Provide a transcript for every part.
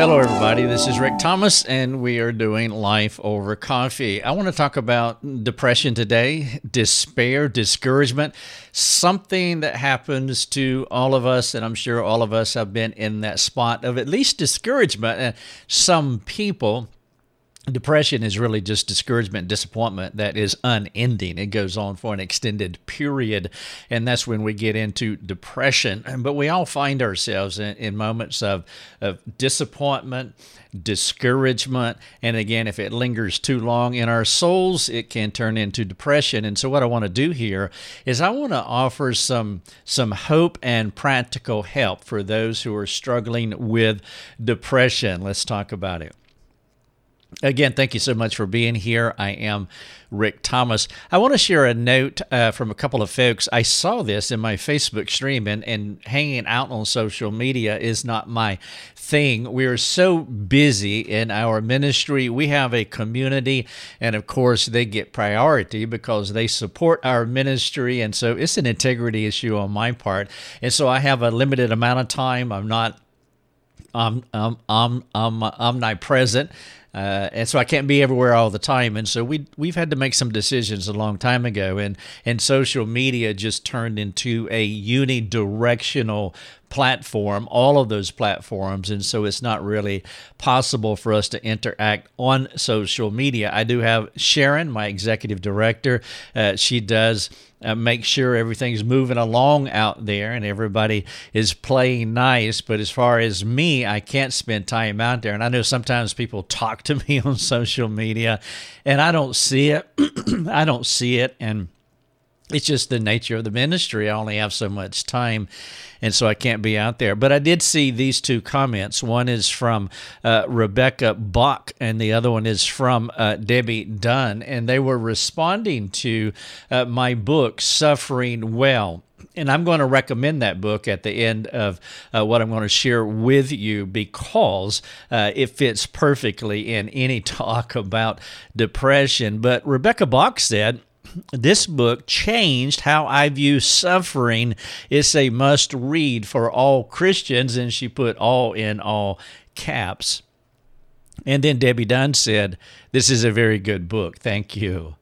Hello, everybody. This is Rick Thomas, and we are doing Life Over Coffee. I want to talk about depression today, despair, discouragement, something that happens to all of us, and I'm sure all of us have been in that spot of at least discouragement. And some people, Depression is really just discouragement, disappointment that is unending. It goes on for an extended period, and that's when we get into depression. But we all find ourselves in, in moments of, of disappointment, discouragement, and again, if it lingers too long in our souls, it can turn into depression. And so, what I want to do here is I want to offer some some hope and practical help for those who are struggling with depression. Let's talk about it. Again, thank you so much for being here. I am Rick Thomas. I want to share a note uh, from a couple of folks. I saw this in my Facebook stream, and, and hanging out on social media is not my thing. We are so busy in our ministry. We have a community, and of course, they get priority because they support our ministry. And so it's an integrity issue on my part. And so I have a limited amount of time. I'm not. I'm, I'm, I'm, I'm omnipresent. Uh, and so I can't be everywhere all the time. And so we we've had to make some decisions a long time ago, and and social media just turned into a unidirectional platform, all of those platforms, and so it's not really possible for us to interact on social media. I do have Sharon, my executive director. Uh, she does. Uh, make sure everything's moving along out there and everybody is playing nice. But as far as me, I can't spend time out there. And I know sometimes people talk to me on social media and I don't see it. I don't see it. And it's just the nature of the ministry. I only have so much time, and so I can't be out there. But I did see these two comments. One is from uh, Rebecca Bach, and the other one is from uh, Debbie Dunn, and they were responding to uh, my book, Suffering Well and I'm going to recommend that book at the end of uh, what I'm going to share with you because uh, it fits perfectly in any talk about depression. But Rebecca Bach said, this book changed how I view suffering. It's a must read for all Christians, and she put all in all caps. And then Debbie Dunn said, This is a very good book. Thank you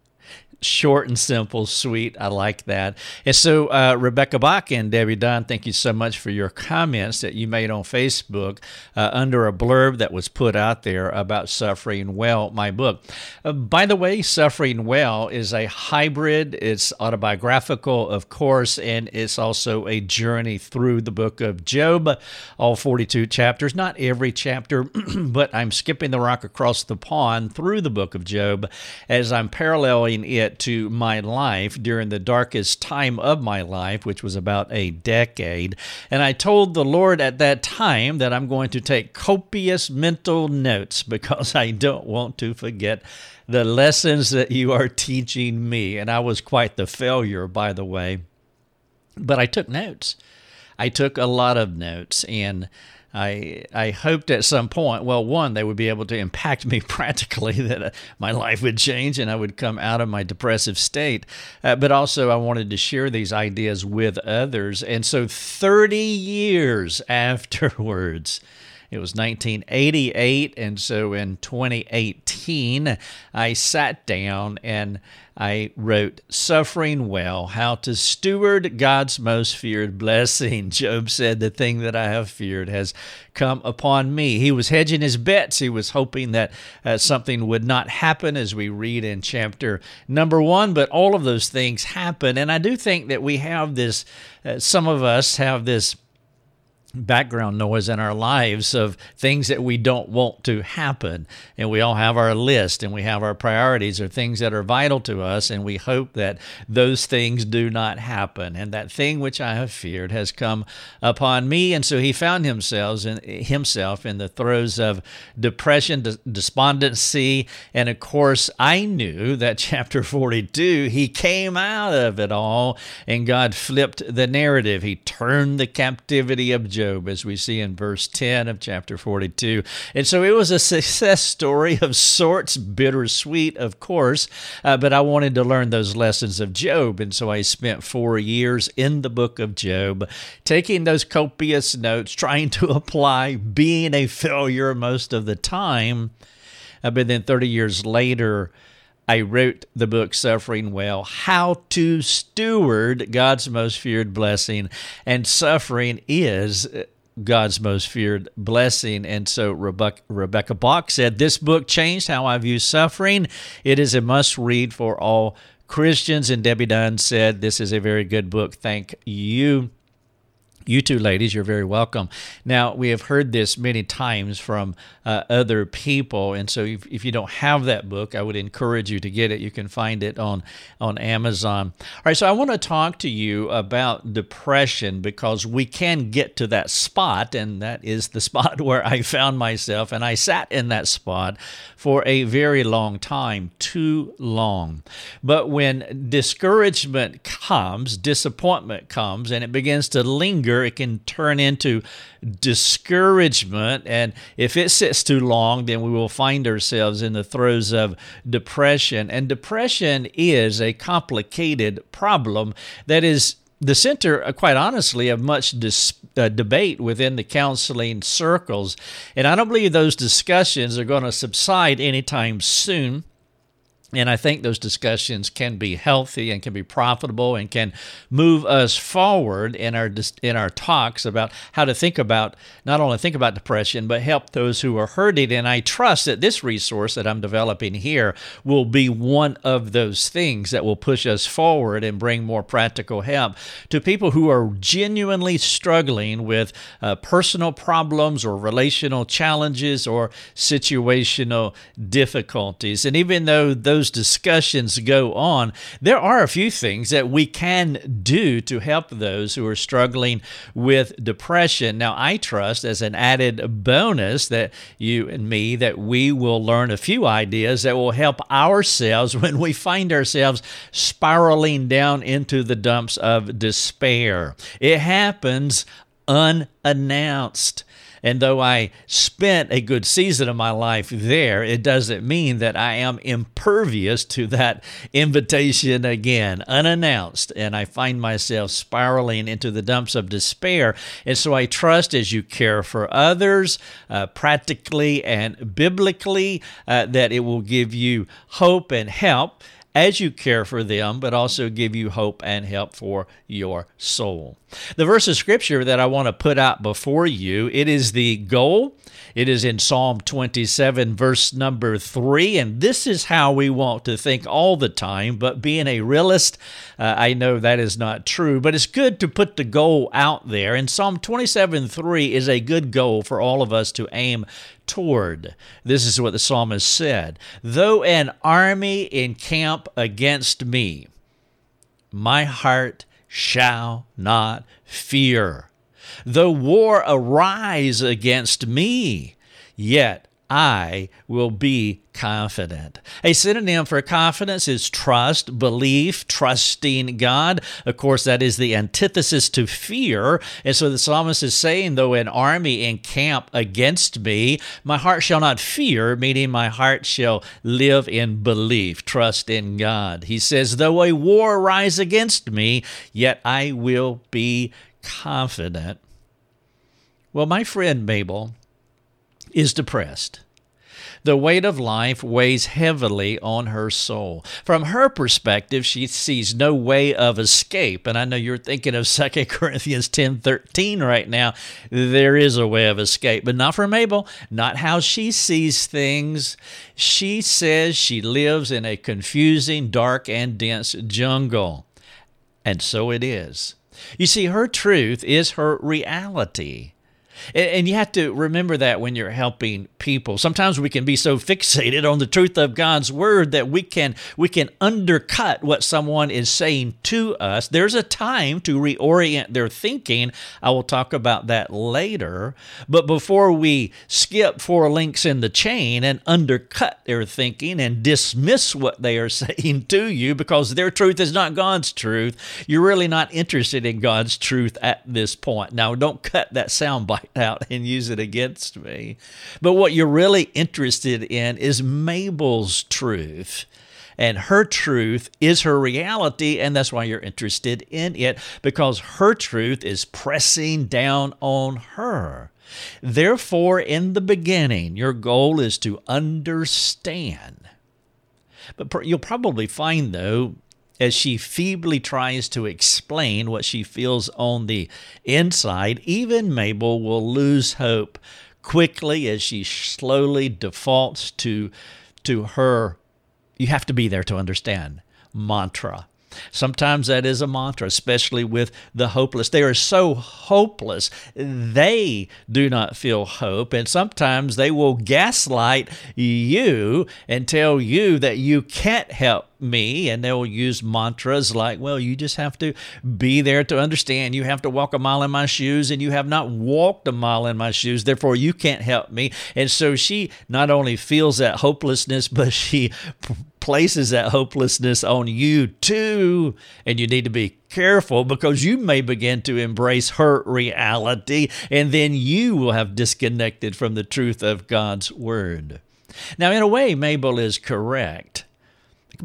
short and simple, sweet. I like that. And so, uh, Rebecca Bach and Debbie Dunn, thank you so much for your comments that you made on Facebook uh, under a blurb that was put out there about Suffering Well, my book. Uh, by the way, Suffering Well is a hybrid, it's autobiographical, of course, and it's also a journey through the book of Job, all 42 chapters. Not every chapter, but I'm skipping the rock across the pond through the book of Job as I'm paralleling it to my life during the darkest time of my life, which was about a decade. And I told the Lord at that time that I'm going to take copious mental notes because I don't want to forget the lessons that you are teaching me. And I was quite the failure, by the way. But I took notes. I took a lot of notes and I I hoped at some point, well, one, they would be able to impact me practically, that uh, my life would change and I would come out of my depressive state. Uh, but also, I wanted to share these ideas with others. And so, 30 years afterwards, it was 1988, and so in 2018, I sat down and I wrote Suffering Well How to Steward God's Most Feared Blessing. Job said, The thing that I have feared has come upon me. He was hedging his bets. He was hoping that uh, something would not happen, as we read in chapter number one, but all of those things happen. And I do think that we have this, uh, some of us have this background noise in our lives of things that we don't want to happen. And we all have our list and we have our priorities or things that are vital to us. And we hope that those things do not happen. And that thing which I have feared has come upon me. And so he found himself in, himself in the throes of depression, despondency. And of course, I knew that chapter 42, he came out of it all and God flipped the narrative. He turned the captivity of Job Job, as we see in verse 10 of chapter 42. And so it was a success story of sorts, bittersweet, of course, uh, but I wanted to learn those lessons of Job. And so I spent four years in the book of Job, taking those copious notes, trying to apply, being a failure most of the time. Uh, but then 30 years later, I wrote the book Suffering Well How to Steward God's Most Feared Blessing. And suffering is uh, God's most feared blessing. And so Rebecca, Rebecca Bach said, This book changed how I view suffering. It is a must read for all Christians. And Debbie Dunn said, This is a very good book. Thank you you two ladies, you're very welcome. Now, we have heard this many times from uh, other people, and so if, if, you don't have that book, I would encourage you to get it. You can find it on, on Amazon. All right, so I want to talk to you about depression because we can get to that spot, and that is the spot where I found myself, and I sat in that spot for a very long time, too long. But when discouragement comes, disappointment comes, and it begins to linger, it can turn into discouragement. And if it sits too long, then we will find ourselves in the throes of depression. And depression is a complicated problem that is the center, uh, quite honestly, of much dis- uh, debate within the counseling circles. And I don't believe those discussions are going to subside anytime soon. And I think those discussions can be healthy and can be profitable and can move us forward in our in our talks about how to think about not only think about depression but help those who are hurting. And I trust that this resource that I'm developing here will be one of those things that will push us forward and bring more practical help to people who are genuinely struggling with uh, personal problems or relational challenges or situational difficulties. And even though those those discussions go on, there are a few things that we can do to help those who are struggling with depression. Now, I trust as an added bonus that you and me that we will learn a few ideas that will help ourselves when we find ourselves spiraling down into the dumps of despair. It happens unannounced. And though I spent a good season of my life there, it doesn't mean that I am impervious to that invitation again, unannounced. And I find myself spiraling into the dumps of despair. And so I trust as you care for others, uh, practically and biblically, uh, that it will give you hope and help as you care for them, but also give you hope and help for your soul. The verse of scripture that I want to put out before you, it is the goal. It is in Psalm 27, verse number 3, and this is how we want to think all the time. But being a realist, uh, I know that is not true, but it's good to put the goal out there. And Psalm 27, 3 is a good goal for all of us to aim toward. This is what the psalmist said Though an army encamp against me, my heart shall not fear. Though war arise against me, yet I will be confident. A synonym for confidence is trust, belief, trusting God. Of course, that is the antithesis to fear. And so the psalmist is saying, though an army encamp against me, my heart shall not fear, meaning my heart shall live in belief, trust in God. He says, though a war rise against me, yet I will be confident. Well, my friend Mabel, is depressed. The weight of life weighs heavily on her soul. From her perspective, she sees no way of escape. And I know you're thinking of 2 Corinthians 10 13 right now. There is a way of escape, but not for Mabel, not how she sees things. She says she lives in a confusing, dark, and dense jungle. And so it is. You see, her truth is her reality. And you have to remember that when you're helping people. Sometimes we can be so fixated on the truth of God's word that we can we can undercut what someone is saying to us. There's a time to reorient their thinking. I will talk about that later. But before we skip four links in the chain and undercut their thinking and dismiss what they are saying to you because their truth is not God's truth, you're really not interested in God's truth at this point. Now, don't cut that soundbite out and use it against me. But what you're really interested in is Mabel's truth. And her truth is her reality, and that's why you're interested in it, because her truth is pressing down on her. Therefore, in the beginning, your goal is to understand. But you'll probably find, though, as she feebly tries to explain what she feels on the inside, even Mabel will lose hope quickly as she slowly defaults to, to her, you have to be there to understand, mantra. Sometimes that is a mantra, especially with the hopeless. They are so hopeless, they do not feel hope. And sometimes they will gaslight you and tell you that you can't help me and they'll use mantras like well you just have to be there to understand you have to walk a mile in my shoes and you have not walked a mile in my shoes therefore you can't help me and so she not only feels that hopelessness but she places that hopelessness on you too and you need to be careful because you may begin to embrace her reality and then you will have disconnected from the truth of God's word. Now in a way Mabel is correct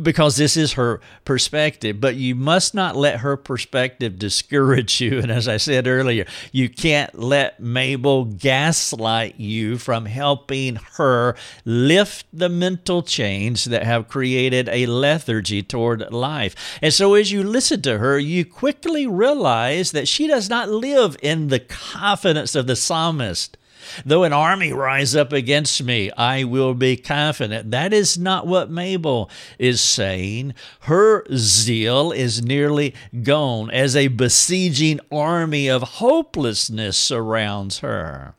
because this is her perspective. But you must not let her perspective discourage you. And as I said earlier, you can't let Mabel gaslight you from helping her lift the mental chains that have created a lethargy toward life. And so as you listen to her, you quickly realize that she does not live in the confidence of the psalmist. Though an army rise up against me, I will be confident. That is not what Mabel is saying. Her zeal is nearly gone as a besieging army of hopelessness surrounds her.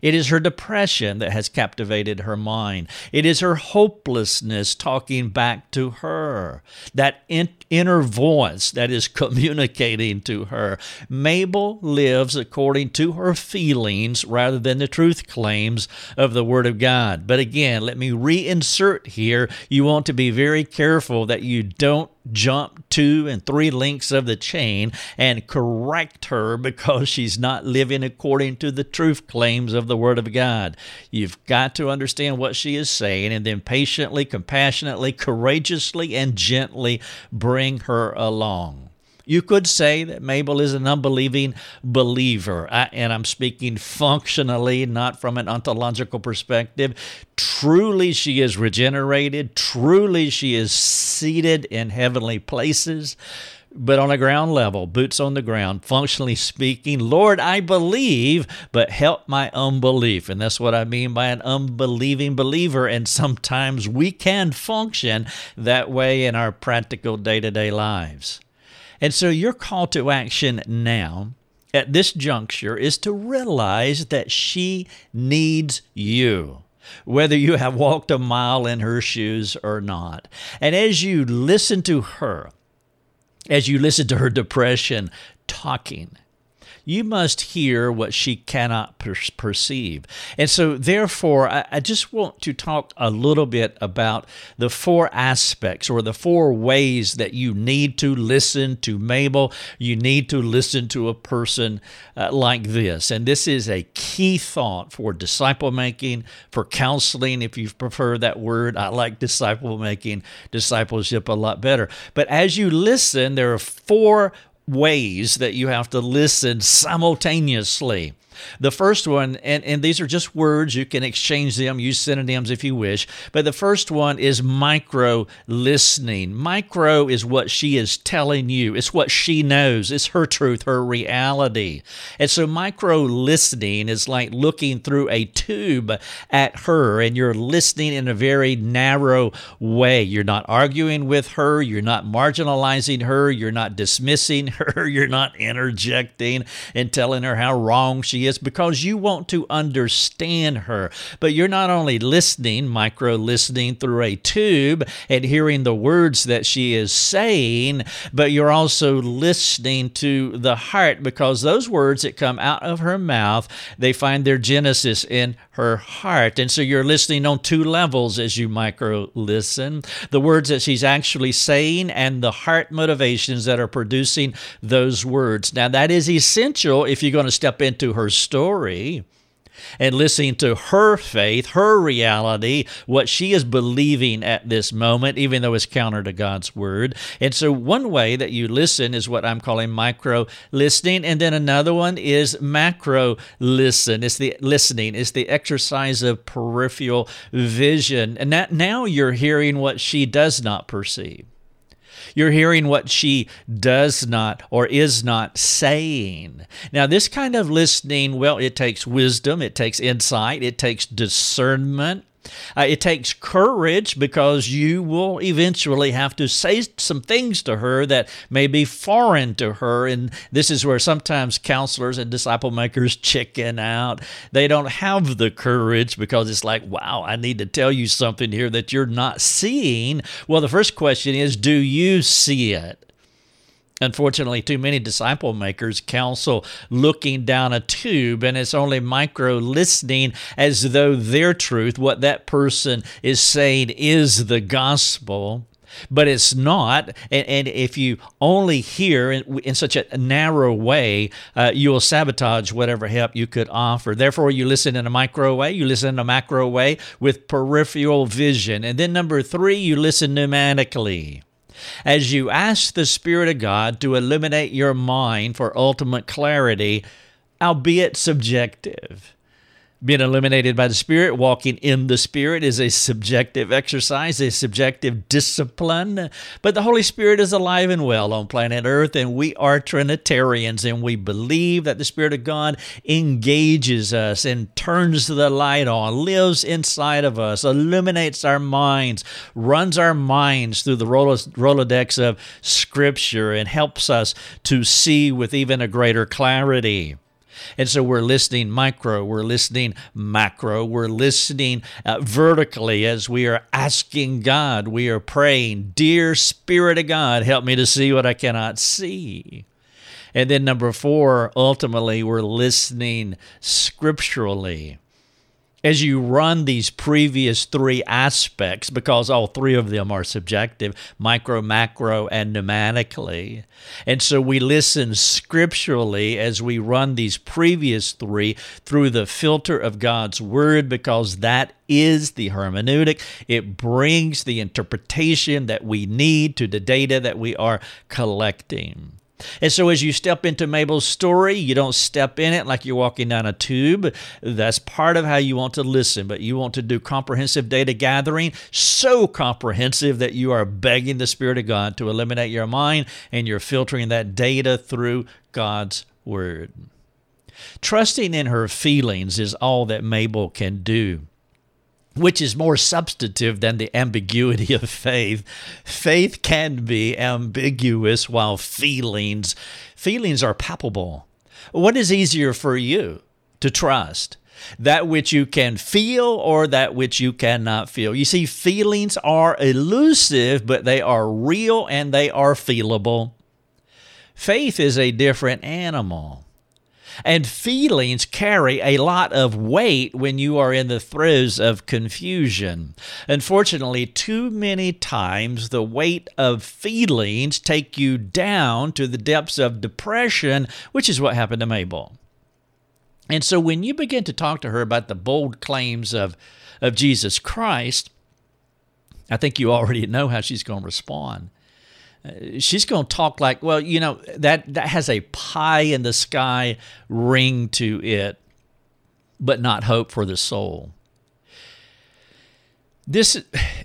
It is her depression that has captivated her mind. It is her hopelessness talking back to her, that in- inner voice that is communicating to her. Mabel lives according to her feelings rather than the truth claims of the Word of God. But again, let me reinsert here. You want to be very careful that you don't jump two and three links of the chain and correct her because she's not living according to the truth claims of the Word of God. You've got to understand what she is saying and then patiently, compassionately, courageously, and gently bring her along. You could say that Mabel is an unbelieving believer, uh, and I'm speaking functionally, not from an ontological perspective. Truly, she is regenerated. Truly, she is seated in heavenly places but on a ground level, boots on the ground, functionally speaking, Lord, I believe, but help my unbelief. And that's what I mean by an unbelieving believer. And sometimes we can function that way in our practical day to day lives. And so your call to action now at this juncture is to realize that she needs you whether you have walked a mile in her shoes or not. And as you listen to her, as you listen to her depression talking, you must hear what she cannot per- perceive. And so, therefore, I, I just want to talk a little bit about the four aspects or the four ways that you need to listen to Mabel. You need to listen to a person uh, like this. And this is a key thought for disciple making, for counseling, if you prefer that word. I like disciple making, discipleship a lot better. But as you listen, there are four ways that you have to listen simultaneously. The first one, and, and these are just words, you can exchange them, use synonyms if you wish, but the first one is micro listening. Micro is what she is telling you, it's what she knows, it's her truth, her reality. And so micro listening is like looking through a tube at her, and you're listening in a very narrow way. You're not arguing with her, you're not marginalizing her, you're not dismissing her, you're not interjecting and telling her how wrong she is because you want to understand her. But you're not only listening, micro listening through a tube and hearing the words that she is saying, but you're also listening to the heart because those words that come out of her mouth, they find their genesis in her heart. And so you're listening on two levels as you micro listen the words that she's actually saying and the heart motivations that are producing those words. Now, that is essential if you're going to step into her story and listening to her faith, her reality, what she is believing at this moment, even though it's counter to God's word. And so, one way that you listen is what I'm calling micro listening, and then another one is macro listen. It's the listening, it's the exercise of peripheral vision. And that now you're hearing what she does not perceive. You're hearing what she does not or is not saying. Now, this kind of listening, well, it takes wisdom, it takes insight, it takes discernment. Uh, it takes courage because you will eventually have to say some things to her that may be foreign to her. And this is where sometimes counselors and disciple makers chicken out. They don't have the courage because it's like, wow, I need to tell you something here that you're not seeing. Well, the first question is, do you see it? Unfortunately, too many disciple makers counsel looking down a tube and it's only micro listening as though their truth, what that person is saying, is the gospel. But it's not. And, and if you only hear in, in such a narrow way, uh, you will sabotage whatever help you could offer. Therefore, you listen in a micro way, you listen in a macro way with peripheral vision. And then number three, you listen pneumatically as you ask the Spirit of God to illuminate your mind for ultimate clarity, albeit subjective. Being illuminated by the Spirit, walking in the Spirit is a subjective exercise, a subjective discipline. But the Holy Spirit is alive and well on planet Earth, and we are Trinitarians, and we believe that the Spirit of God engages us and turns the light on, lives inside of us, illuminates our minds, runs our minds through the Rolodex of Scripture, and helps us to see with even a greater clarity. And so we're listening micro, we're listening macro, we're listening uh, vertically as we are asking God, we are praying, Dear Spirit of God, help me to see what I cannot see. And then number four, ultimately, we're listening scripturally as you run these previous three aspects, because all three of them are subjective micro, macro, and pneumatically. And so we listen scripturally as we run these previous three through the filter of God's Word, because that is the hermeneutic. It brings the interpretation that we need to the data that we are collecting. And so, as you step into Mabel's story, you don't step in it like you're walking down a tube. That's part of how you want to listen, but you want to do comprehensive data gathering, so comprehensive that you are begging the Spirit of God to eliminate your mind and you're filtering that data through God's Word. Trusting in her feelings is all that Mabel can do which is more substantive than the ambiguity of faith. Faith can be ambiguous while feelings feelings are palpable. What is easier for you to trust? That which you can feel or that which you cannot feel. You see, feelings are elusive, but they are real and they are feelable. Faith is a different animal. And feelings carry a lot of weight when you are in the throes of confusion. Unfortunately, too many times the weight of feelings take you down to the depths of depression, which is what happened to Mabel. And so when you begin to talk to her about the bold claims of, of Jesus Christ, I think you already know how she's going to respond Uh, she's going to talk like, well, you know, that, that has a pie in the sky ring to it, but not hope for the soul. This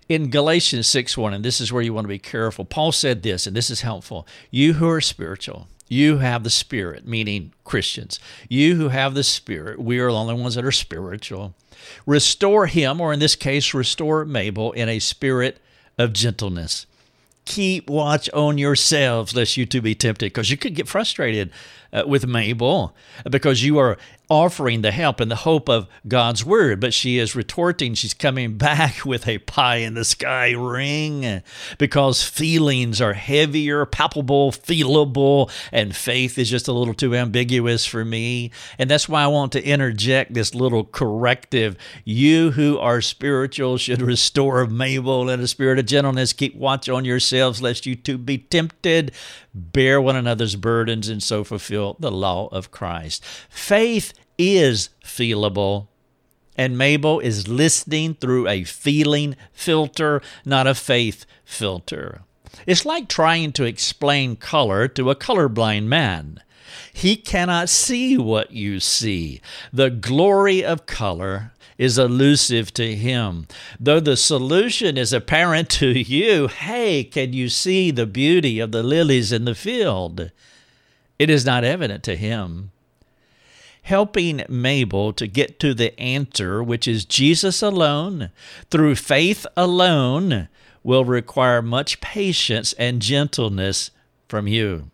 in Galatians 6 1, and this is where you want to be careful. Paul said this, and this is helpful. You who are spiritual, you have the Spirit, meaning Christians. You who have the Spirit, we are the only ones that are spiritual. Restore him, or in this case, restore Mabel, in a spirit of gentleness keep watch on yourselves lest you too be tempted because you could get frustrated uh, with Mabel because you are offering the help in the hope of God's word, but she is retorting. She's coming back with a pie in the sky ring because feelings are heavier, palpable, feelable, and faith is just a little too ambiguous for me. And that's why I want to interject this little corrective. You who are spiritual should restore Mabel in a spirit of gentleness. Keep watch on yourselves, lest you too be tempted. Bear one another's burdens and so fulfill the law of Christ. Faith is feelable. And Mabel is listening through a feeling filter, not a faith filter. It's like trying to explain color to a colorblind man. He cannot see what you see. The glory of color is elusive to him. Though the solution is apparent to you, hey, can you see the beauty of the lilies in the field? It is not evident to him helping Mabel to get to the answer, which is Jesus alone, through faith alone, will require much patience and gentleness from you.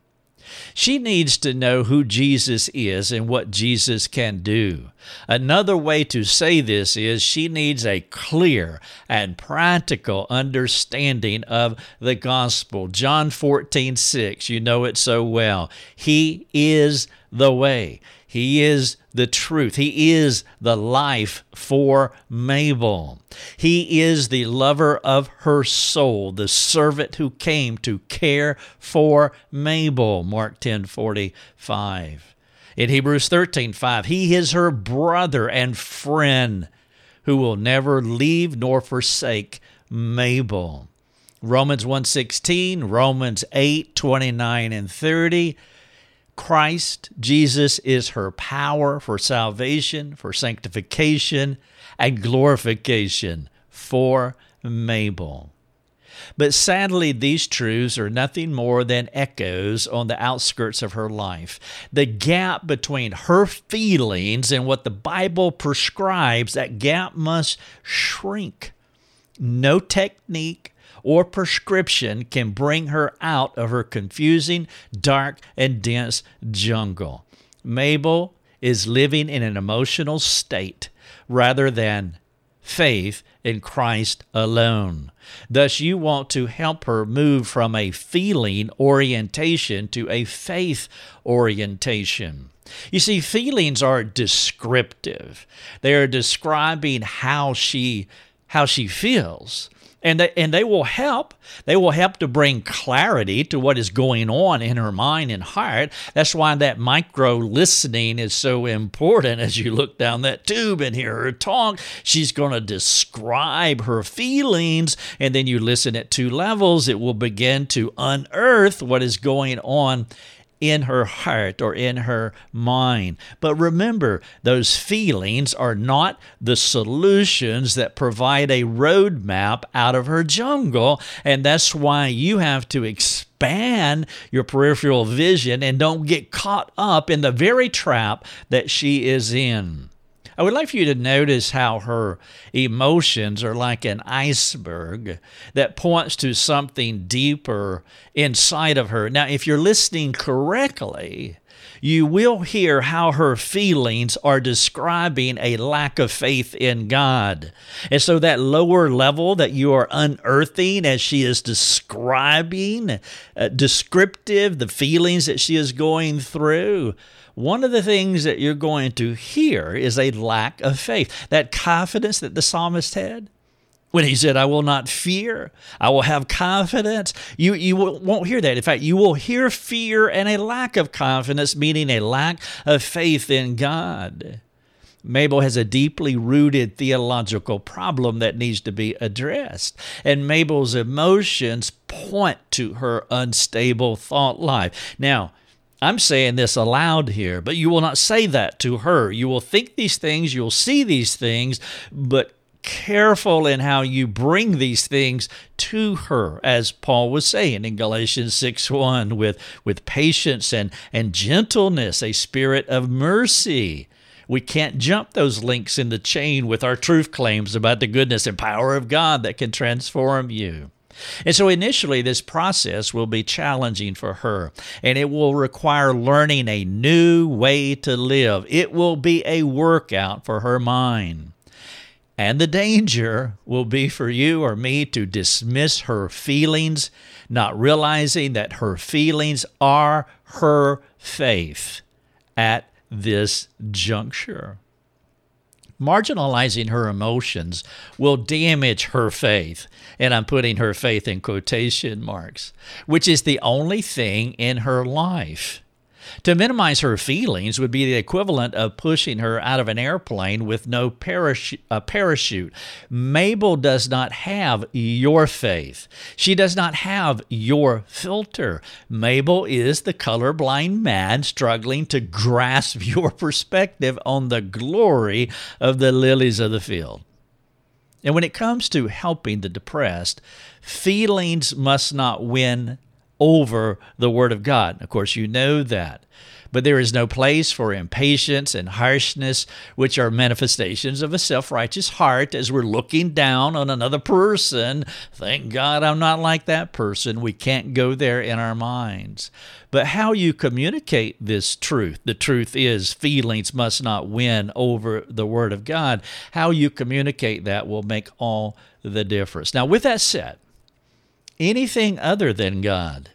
She needs to know who Jesus is and what Jesus can do. Another way to say this is she needs a clear and practical understanding of the gospel. John 14, 6, you know it so well. He is the way. He is the truth. He is the life for Mabel. He is the lover of her soul, the servant who came to care for Mabel. Mark 10 45. In Hebrews 13 5, he is her brother and friend who will never leave nor forsake Mabel. Romans 1:16, Romans 8:29 and 30, Christ, Jesus, is her power for salvation, for sanctification, and glorification for Mabel. But sadly, these truths are nothing more than echoes on the outskirts of her life. The gap between her feelings and what the Bible prescribes, that gap must shrink. No technique, or prescription can bring her out of her confusing, dark, and dense jungle. Mabel is living in an emotional state rather than faith in Christ alone. Thus, you want to help her move from a feeling orientation to a faith orientation. You see, feelings are descriptive. They are describing how she how she feels and they, and they will help. They will help to bring clarity to what is going on in her mind and heart. That's why that micro listening is so important. As you look down that tube and hear her talk, she's going to describe her feelings, and then you listen at two levels. It will begin to unearth what is going on in her heart or in her mind. But remember, those feelings are not the solutions that provide a roadmap out of her jungle. And that's why you have to expand your peripheral vision and don't get caught up in the very trap that she is in. I would like for you to notice how her emotions are like an iceberg that points to something deeper inside of her. Now, if you're listening correctly, you will hear how her feelings are describing a lack of faith in God. And so, that lower level that you are unearthing as she is describing, uh, descriptive, the feelings that she is going through, one of the things that you're going to hear is a lack of faith. That confidence that the psalmist had when he said, I will not fear, I will have confidence. You, you won't hear that. In fact, you will hear fear and a lack of confidence, meaning a lack of faith in God. Mabel has a deeply rooted theological problem that needs to be addressed. And Mabel's emotions point to her unstable thought life. Now, I'm saying this aloud here, but you will not say that to her. You will think these things, you'll see these things, but careful in how you bring these things to her, as Paul was saying in Galatians 6 1, with, with patience and, and gentleness, a spirit of mercy. We can't jump those links in the chain with our truth claims about the goodness and power of God that can transform you. And so initially, this process will be challenging for her, and it will require learning a new way to live. It will be a workout for her mind. And the danger will be for you or me to dismiss her feelings, not realizing that her feelings are her faith at this juncture. Marginalizing her emotions will damage her faith, and I'm putting her faith in quotation marks, which is the only thing in her life. To minimize her feelings would be the equivalent of pushing her out of an airplane with no parachute. Uh, parachute. Mabel does not have your faith. She does not have your filter. Mabel is the colorblind man struggling to grasp your perspective on the glory of the lilies of the field. And when it comes to helping the depressed, feelings must not win over the Word of God. Of course, you know that. But there is no place for impatience and harshness, which are manifestations of a self righteous heart as we're looking down on another person. Thank God I'm not like that person. We can't go there in our minds. But how you communicate this truth, the truth is feelings must not win over the Word of God. How you communicate that will make all the difference. Now, with that said, anything other than God,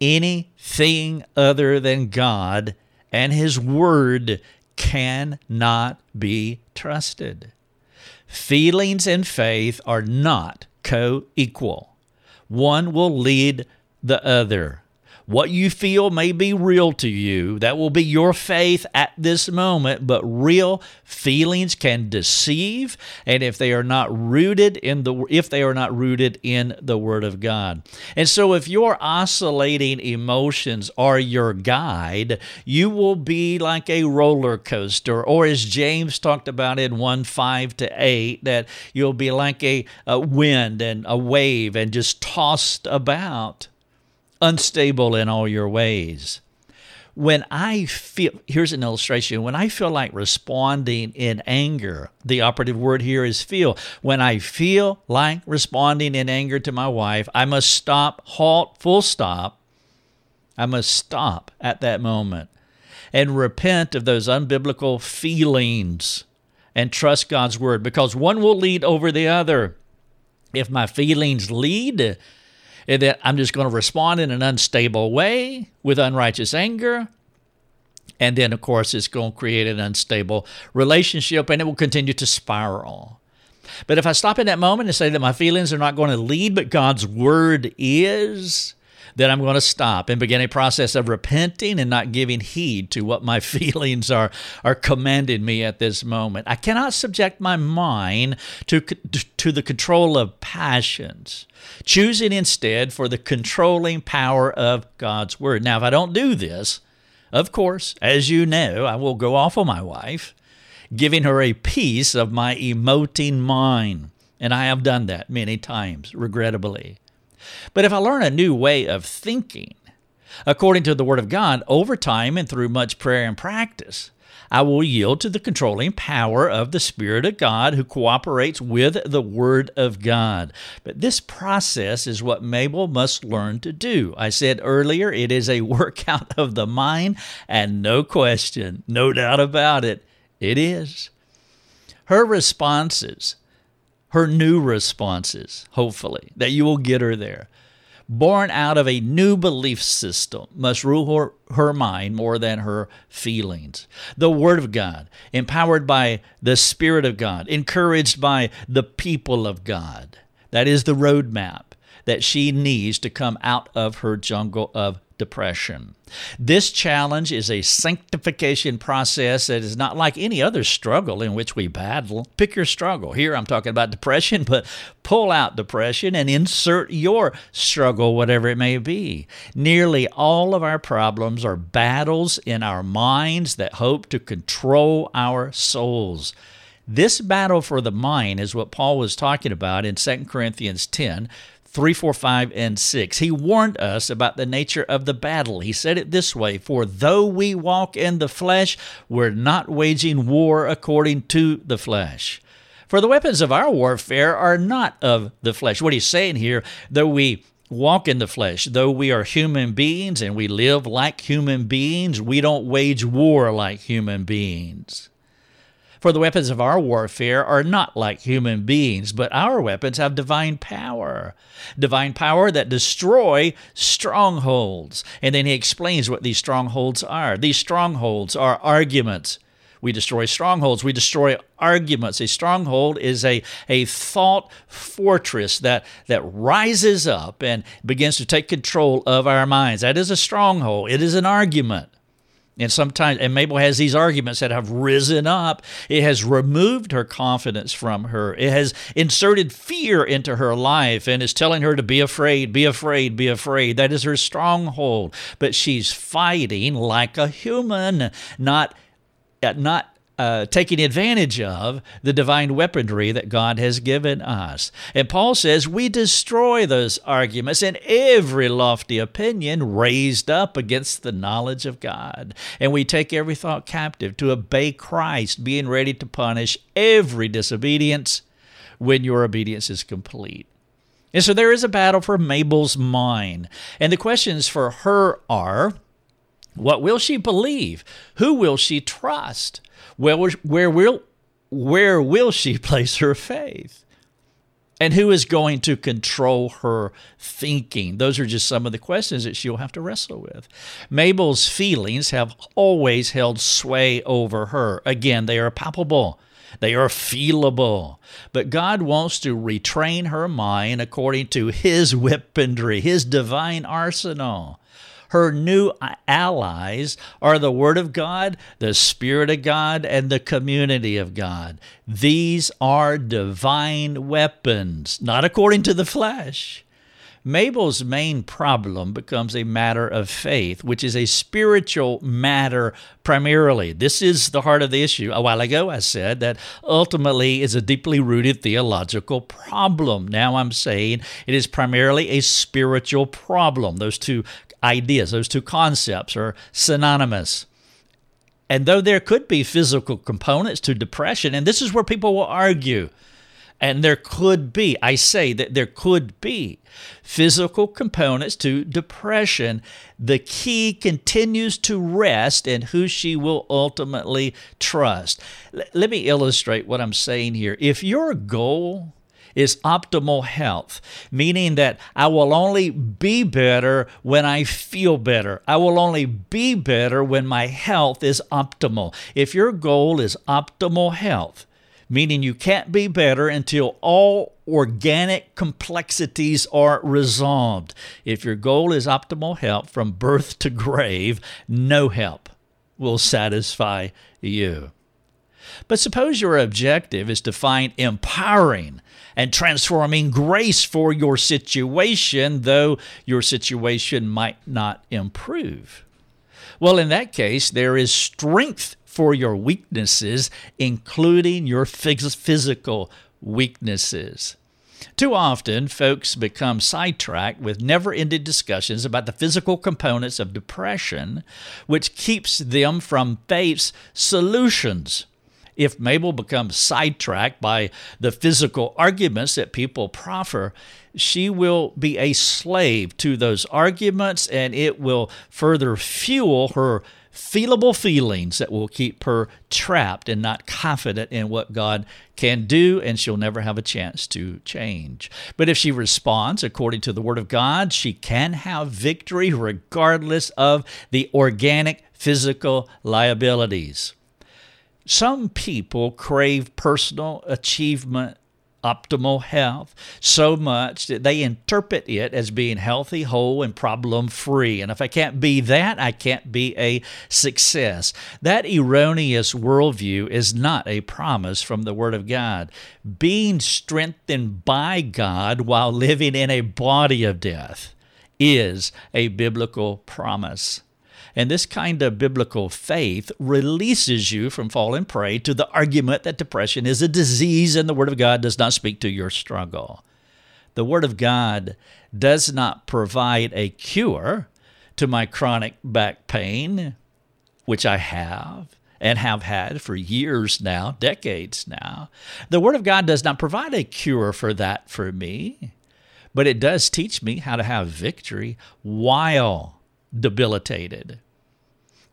anything other than God and His Word cannot be trusted. Feelings and faith are not co equal. One will lead the other. What you feel may be real to you. That will be your faith at this moment, but real feelings can deceive and if they are not rooted in the if they are not rooted in the word of God. And so if your oscillating emotions are your guide, you will be like a roller coaster or as James talked about in 1 5 to 8 that you'll be like a, a wind and a wave and just tossed about unstable in all your ways. When I feel, here's an illustration. When I feel like responding in anger, the operative word here is feel. When I feel like responding in anger to my wife, I must stop, halt, full stop. I must stop at that moment and repent of those unbiblical feelings and trust God's word because one will lead over the other. If my feelings lead, Eh, that I'm just going to respond in an unstable way with unrighteous anger. And then, of course, it's going to create an unstable relationship and it will continue to spiral. But if I stop in that moment and say that my feelings are not going to lead, but God's word is, then I'm going to stop and begin a process of repenting and not giving heed to what my feelings are, are commanding me at this moment. I cannot subject my mind to, to the control of passions, choosing instead for the controlling power of God's Word. Now, if I don't do this, of course, as you know, I will go off on my wife, giving her a piece of my emoting mind. And I have done that many times, regrettably. But if I learn a new way of thinking, according to the Word of God, over time and through much prayer and practice, I will yield to the controlling power of the Spirit of God who cooperates with the Word of God. But this process is what Mabel must learn to do. I said earlier, it is a workout of the mind, and no question, no doubt about it, it is. Her responses her new responses, hopefully, that you will get her there. Born out of a new belief system, must rule her, her mind more than her feelings. The Word of God, empowered by the Spirit of God, encouraged by the people of God. That is the roadmap that she needs to come out of her jungle of depression. This challenge is a sanctification process that is not like any other struggle in which we battle. Pick your struggle. Here I'm talking about depression, but pull out depression and insert your struggle, whatever it may be. Nearly all of our problems are battles in our minds that hope to control our souls. This battle for the mind is what Paul was talking about in 2 Corinthians 10, 3, 4, 5, and 6. He warned us about the nature of the battle. He said it this way For though we walk in the flesh, we're not waging war according to the flesh. For the weapons of our warfare are not of the flesh. What he's saying here, though we walk in the flesh, though we are human beings and we live like human beings, we don't wage war like human beings. For the weapons of our warfare are not like human beings, but our weapons have divine power. Divine power that destroy strongholds. And then he explains what these strongholds are. These strongholds are arguments. We destroy strongholds. We destroy arguments. A stronghold is a, a thought fortress that, that rises up and begins to take control of our minds. That is a stronghold. It is an argument. And sometimes, and Mabel has these arguments that have risen up. It has removed her confidence from her. It has inserted fear into her life and is telling her to be afraid, be afraid, be afraid. That is her stronghold. But she's fighting like a human, not, not uh, taking advantage of the divine weaponry that God has given us. And Paul says we destroy those arguments and every lofty opinion raised up against the knowledge of God. And we take every thought captive to obey Christ, being ready to punish every disobedience when your obedience is complete. And so there is a battle for Mabel's mind. And the questions for her are what will she believe? Who will she trust? Where, where, will, where will she place her faith? And who is going to control her thinking? Those are just some of the questions that she'll have to wrestle with. Mabel's feelings have always held sway over her. Again, they are palpable. They are feelable. But God wants to retrain her mind according to His weaponry, His divine arsenal. Her new uh, allies are the Word of God, the Spirit of God, and the community of God. These are divine weapons, not according to the flesh. Mabel's main problem becomes a matter of faith, which is a spiritual matter primarily. This is the heart of the issue. A while ago, I said that ultimately is a deeply rooted theological problem. Now I'm saying it is primarily a spiritual problem. Those two ideas, those two concepts are synonymous. And though there could be physical components to depression, and this is where people will argue, and there could be, I say that there could be physical components to depression, the key continues to rest in who she will ultimately trust. L- let me illustrate what I'm saying here. If your goal is optimal health, meaning that I will only be better when I feel better. I will only be better when my health is optimal. If your goal is optimal health, meaning you can't be better until all organic complexities are resolved. If your goal is optimal health from birth to grave, no help will satisfy you. But suppose your objective is to find empowering and transforming grace for your situation, though your situation might not improve. Well, in that case, there is strength for your weaknesses, including your physical weaknesses. Too often, folks become sidetracked with never ending discussions about the physical components of depression, which keeps them from faith's solutions if Mabel becomes sidetracked by the physical arguments that people proffer, she will be a slave to those arguments and it will further fuel her feelable feelings that will keep her trapped and not confident in what God can do, and she'll never have a chance to change. But if she responds according to the Word of God, she can have victory regardless of the organic physical liabilities. Some people crave personal achievement, optimal health, so much that they interpret it as being healthy, whole, and problem free. And if I can't be that, I can't be a success. That erroneous worldview is not a promise from the Word of God. Being strengthened by God while living in a body of death is a biblical promise. And this kind of biblical faith releases you from falling prey to the argument that depression is a disease and the Word of God does not speak to your struggle. The Word of God does not provide a cure to my chronic back pain, which I have, and have had for years now, decades now. The Word of God does not provide a cure for that for me, but it does teach me how to have victory while debilitated.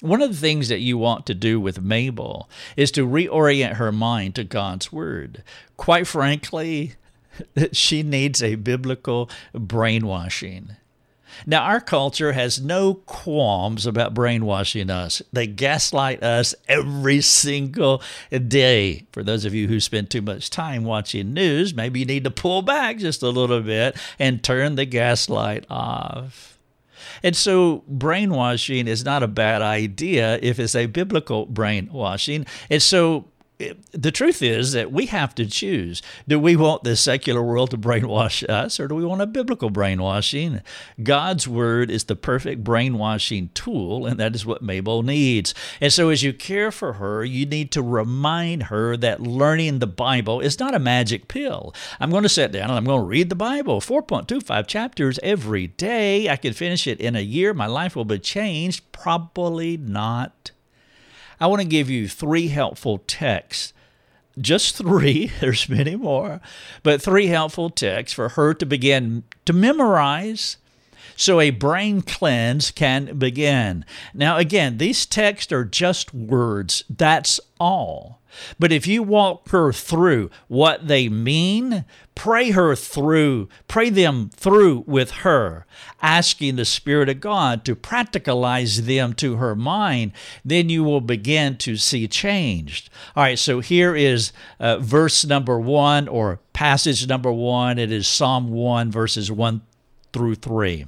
One of the things that you want to do with Mabel is to reorient her mind to God's Word. Quite frankly, she needs a biblical brainwashing. Now, our culture has no qualms about brainwashing us. They gaslight us every single day. For those of you who spend too much time watching news, maybe you need to pull back just a little bit and turn the gaslight off. And so, brainwashing is not a bad idea if it's a biblical brainwashing. And so, the truth is that we have to choose. Do we want the secular world to brainwash us, or do we want a biblical brainwashing? God's word is the perfect brainwashing tool, and that is what Mabel needs. And so, as you care for her, you need to remind her that learning the Bible is not a magic pill. I'm going to sit down and I'm going to read the Bible, 4.25 chapters every day. I can finish it in a year. My life will be changed. Probably not. I want to give you three helpful texts. Just three, there's many more, but three helpful texts for her to begin to memorize so a brain cleanse can begin. Now, again, these texts are just words, that's all. But if you walk her through what they mean, pray her through, pray them through with her, asking the Spirit of God to practicalize them to her mind, then you will begin to see changed. All right, so here is uh, verse number one or passage number one. It is Psalm 1, verses 1 through 3.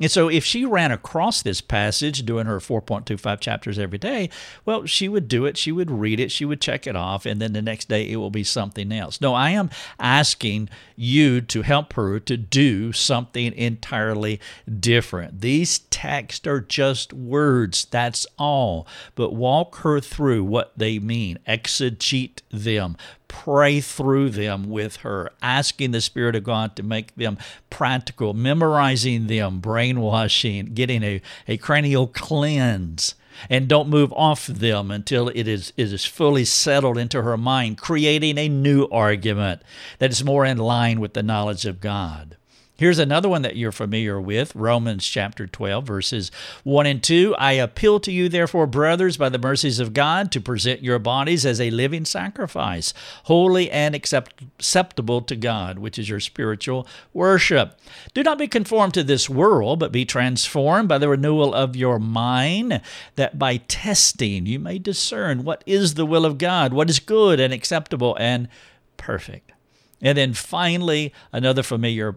And so, if she ran across this passage doing her 4.25 chapters every day, well, she would do it, she would read it, she would check it off, and then the next day it will be something else. No, I am asking you to help her to do something entirely different. These texts are just words, that's all. But walk her through what they mean, exegete them, pray through them with her, asking the Spirit of God to make them practical, memorizing them, brainwashing, getting a, a cranial cleanse. And don't move off them until it is, it is fully settled into her mind, creating a new argument that is more in line with the knowledge of God. Here's another one that you're familiar with Romans chapter 12, verses 1 and 2. I appeal to you, therefore, brothers, by the mercies of God, to present your bodies as a living sacrifice, holy and accept- acceptable to God, which is your spiritual worship. Do not be conformed to this world, but be transformed by the renewal of your mind, that by testing you may discern what is the will of God, what is good and acceptable and perfect. And then finally, another familiar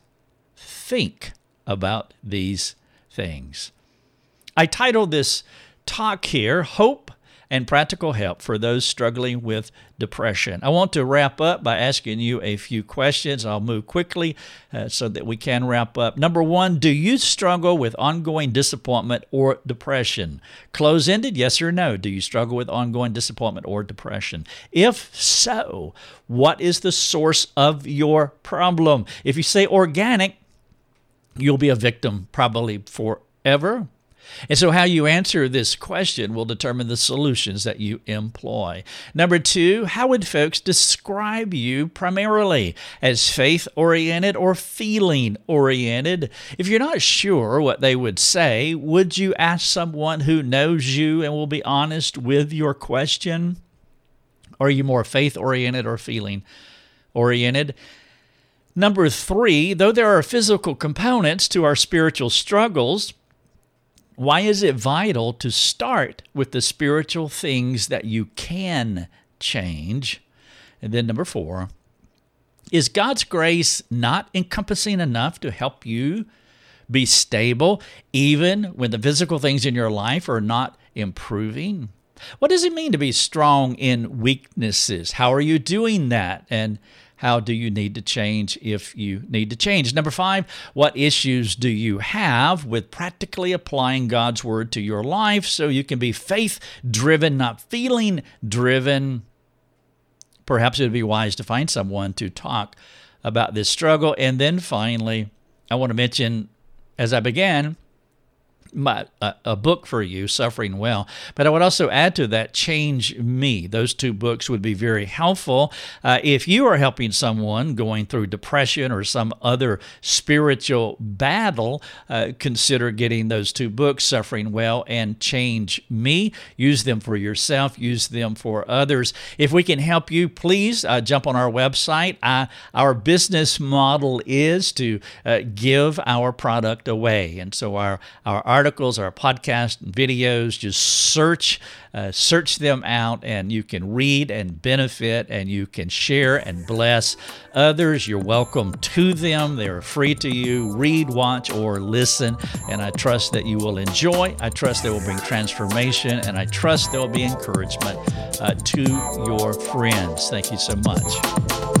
think about these things. I titled this talk here Hope and Practical Help for Those Struggling with Depression. I want to wrap up by asking you a few questions. I'll move quickly uh, so that we can wrap up. Number one, do you struggle with ongoing disappointment or depression? Close ended, yes or no? Do you struggle with ongoing disappointment or depression? If so, what is the source of your problem? If you say organic, you'll be a victim probably forever. And so, how you answer this question will determine the solutions that you employ. Number two, how would folks describe you primarily as faith oriented or feeling oriented? If you're not sure what they would say, would you ask someone who knows you and will be honest with your question? Are you more faith oriented or feeling oriented. Number three, though there are physical components to our spiritual struggles, why is it vital to start with the spiritual things that you can change? And then number four, is God's grace not encompassing enough to help you be stable even when the physical things in your life are not improving? What does it mean to be strong in weaknesses? How are you doing that? And how do you need to change if you need to change? Number five, what issues do you have with practically applying God's word to your life so you can be faith driven, not feeling driven? Perhaps it would be wise to find someone to talk about this struggle. And then finally, I want to mention, as I began, my, uh, a book for you, Suffering Well. But I would also add to that, Change Me. Those two books would be very helpful. Uh, if you are helping someone going through depression or some other spiritual battle, uh, consider getting those two books, Suffering Well and Change Me. Use them for yourself, use them for others. If we can help you, please uh, jump on our website. I, our business model is to uh, give our product away. And so our, our articles, our podcast and videos. Just search, uh, search them out, and you can read and benefit, and you can share and bless others. You're welcome to them. They are free to you. Read, watch, or listen. And I trust that you will enjoy. I trust they will bring transformation, and I trust there will be encouragement uh, to your friends. Thank you so much.